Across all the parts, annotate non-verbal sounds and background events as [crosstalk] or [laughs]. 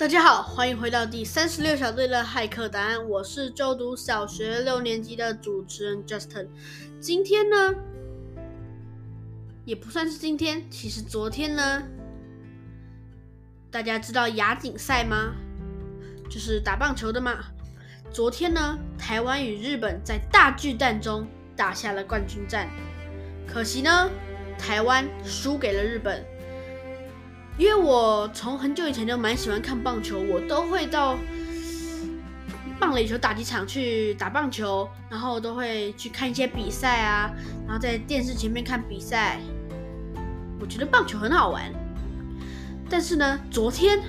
大家好，欢迎回到第三十六小队的骇客答案。我是就读小学六年级的主持人 Justin。今天呢，也不算是今天，其实昨天呢，大家知道亚锦赛吗？就是打棒球的嘛。昨天呢，台湾与日本在大巨蛋中打下了冠军战，可惜呢，台湾输给了日本。因为我从很久以前就蛮喜欢看棒球，我都会到棒垒球打击场去打棒球，然后都会去看一些比赛啊，然后在电视前面看比赛。我觉得棒球很好玩，但是呢，昨天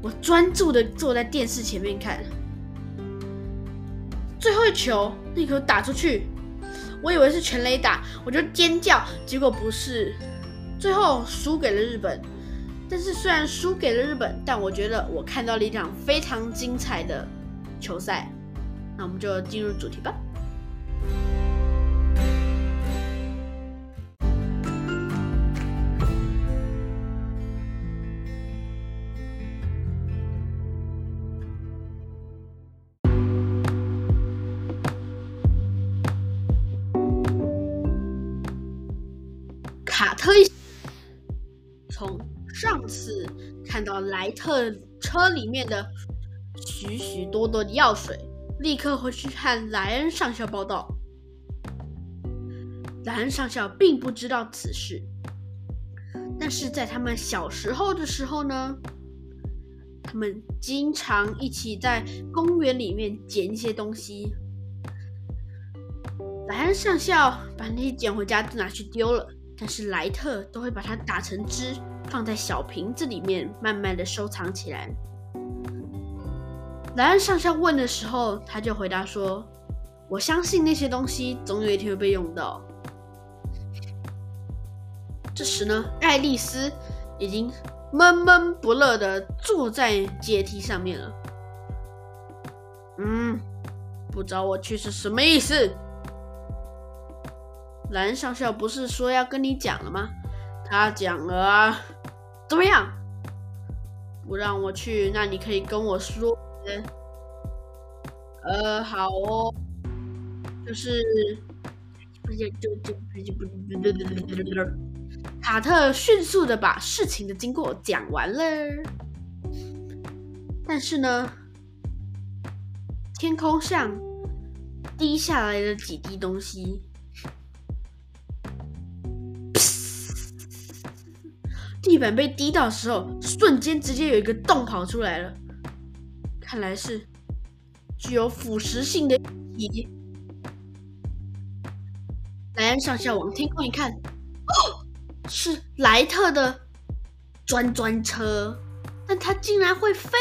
我专注的坐在电视前面看，最后一球那球打出去，我以为是全垒打，我就尖叫，结果不是，最后输给了日本。但是虽然输给了日本，但我觉得我看到了一场非常精彩的球赛。那我们就进入主题吧。卡特从。上次看到莱特车里面的许许多多的药水，立刻回去看莱恩上校报道。莱恩上校并不知道此事，但是在他们小时候的时候呢，他们经常一起在公园里面捡一些东西。莱恩上校把那些捡回家都拿去丢了，但是莱特都会把它打成汁。放在小瓶子里面，慢慢的收藏起来。莱恩上校问的时候，他就回答说：“我相信那些东西总有一天会被用到。”这时呢，爱丽丝已经闷闷不乐的坐在阶梯上面了。嗯，不找我去是什么意思？莱恩上校不是说要跟你讲了吗？他讲了啊。怎么样？不让我去，那你可以跟我说。呃，好哦，就是，卡特迅速的把事情的经过讲完了。但是呢，天空上滴下来了几滴东西。地板被滴到的时候，瞬间直接有一个洞跑出来了，看来是具有腐蚀性的液体。莱恩上下往天空一看，哦，是莱特的专专车，但它竟然会飞。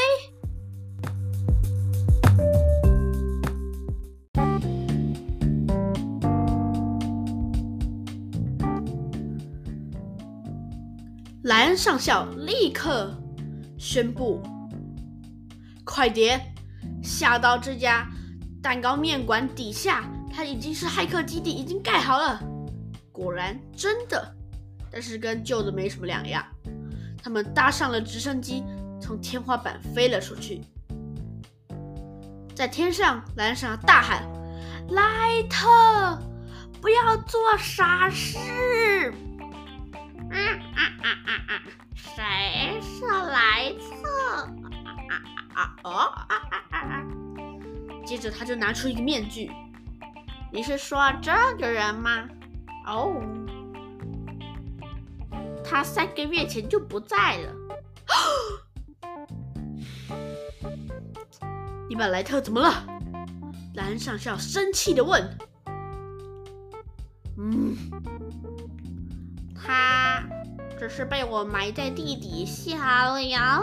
莱恩上校立刻宣布：“快点下到这家蛋糕面馆底下，它已经是骇客基地，已经盖好了。”果然，真的，但是跟旧的没什么两样。他们搭上了直升机，从天花板飞了出去。在天上，莱恩上校大喊：“莱特，不要做傻事！”他就拿出一个面具。你是说这个人吗？哦，他三个月前就不在了。你把莱特怎么了？蓝上校生气的问。嗯，他。只是被我埋在地底下了呀！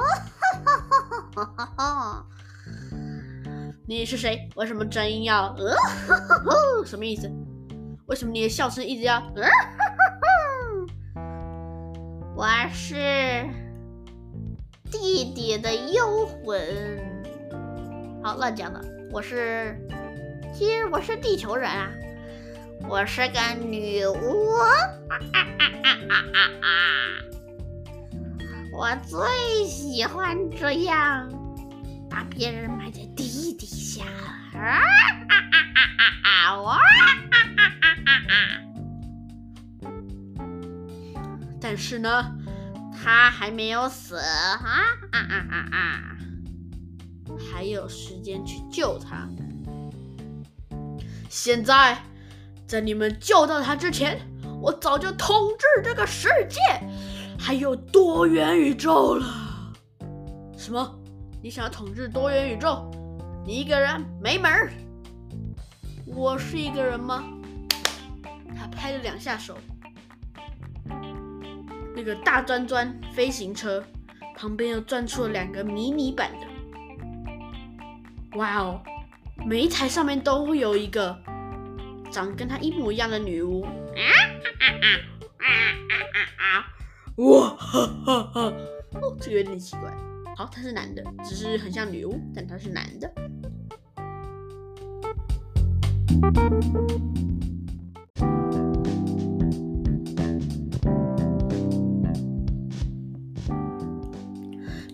[laughs] 你是谁？为什么声音要？[laughs] 什么意思？为什么你的笑声一直要？呃 [laughs] 我是弟弟的幽魂。好，乱讲的。我是，其实我是地球人啊。我是个女巫。啊啊啊啊啊啊我最喜欢这样，把别人埋在。啊哈哈哈哈哈！哇哈哈哈哈！但是呢，他还没有死啊啊啊啊啊！还有时间去救他。现在，在你们救到他之前，我早就统治这个世界，还有多元宇宙了。什么？你想要统治多元宇宙？你一个人没门儿！我是一个人吗？他拍了两下手，那个大钻钻飞行车旁边又钻出了两个迷你版的。哇哦！每一台上面都会有一个长跟他一模一样的女巫。啊啊啊啊啊啊！哇哈哈哈！哦，这个有点奇怪。好，他是男的，只是很像女巫，但他是男的。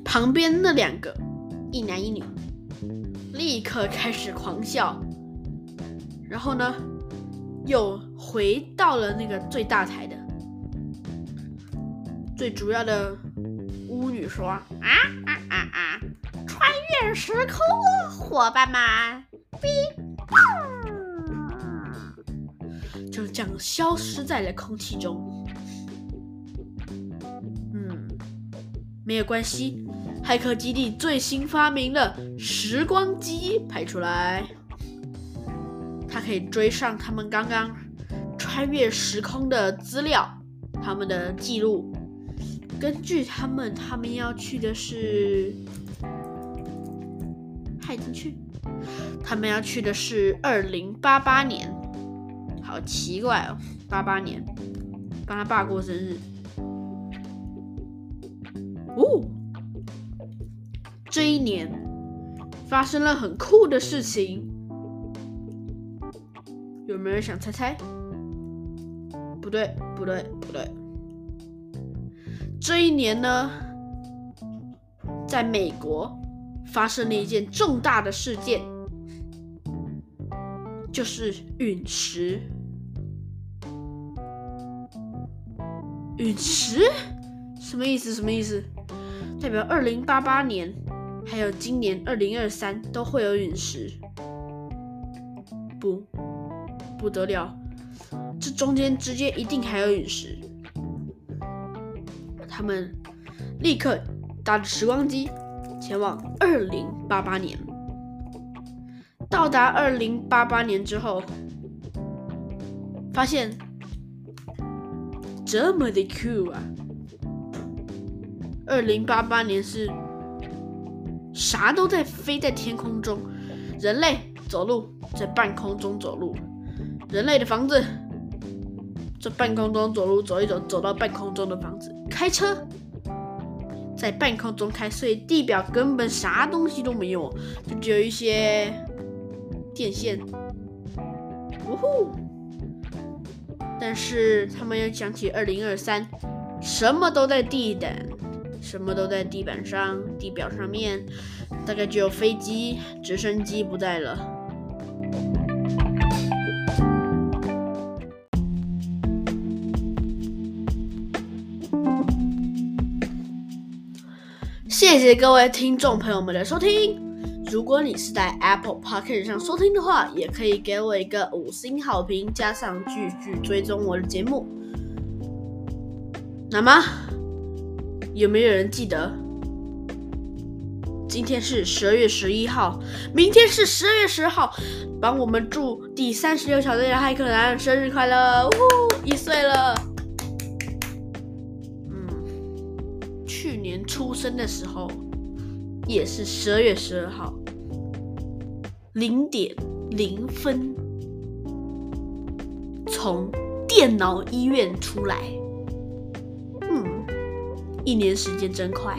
旁边那两个，一男一女，立刻开始狂笑。然后呢，又回到了那个最大台的、最主要的说：“啊啊啊啊！穿越时空，伙伴们！”就这样消失在了空气中。嗯，没有关系，骇客基地最新发明的时光机，拍出来，它可以追上他们刚刚穿越时空的资料，他们的记录。根据他们，他们要去的是，害进去，他们要去的是二零八八年。好奇怪哦，八八年帮他爸过生日。哦，这一年发生了很酷的事情，有没有人想猜猜？不对，不对，不对。这一年呢，在美国发生了一件重大的事件，就是陨石。陨石什么意思？什么意思？代表二零八八年还有今年二零二三都会有陨石？不，不得了！这中间直接一定还有陨石。他们立刻搭着时光机前往二零八八年。到达二零八八年之后，发现。这么的酷啊！二零八八年是啥都在飞在天空中，人类走路在半空中走路，人类的房子在半空中走路走一走，走到半空中的房子，开车在半空中开，所以地表根本啥东西都没有，就只有一些电线。呜呼！但是他们又讲起二零二三，什么都在地板，什么都在地板上、地表上面，大概只有飞机、直升机不在了。谢谢各位听众朋友们的收听。如果你是在 Apple Podcast 上收听的话，也可以给我一个五星好评，加上继续追踪我的节目。那么，有没有人记得今天是十二月十一号，明天是十二月十号？帮我们祝第三十六小队的骇客男生日快乐！呜，一岁了。出生的时候。也是十二月十二号零点零分，从电脑医院出来。嗯，一年时间真快。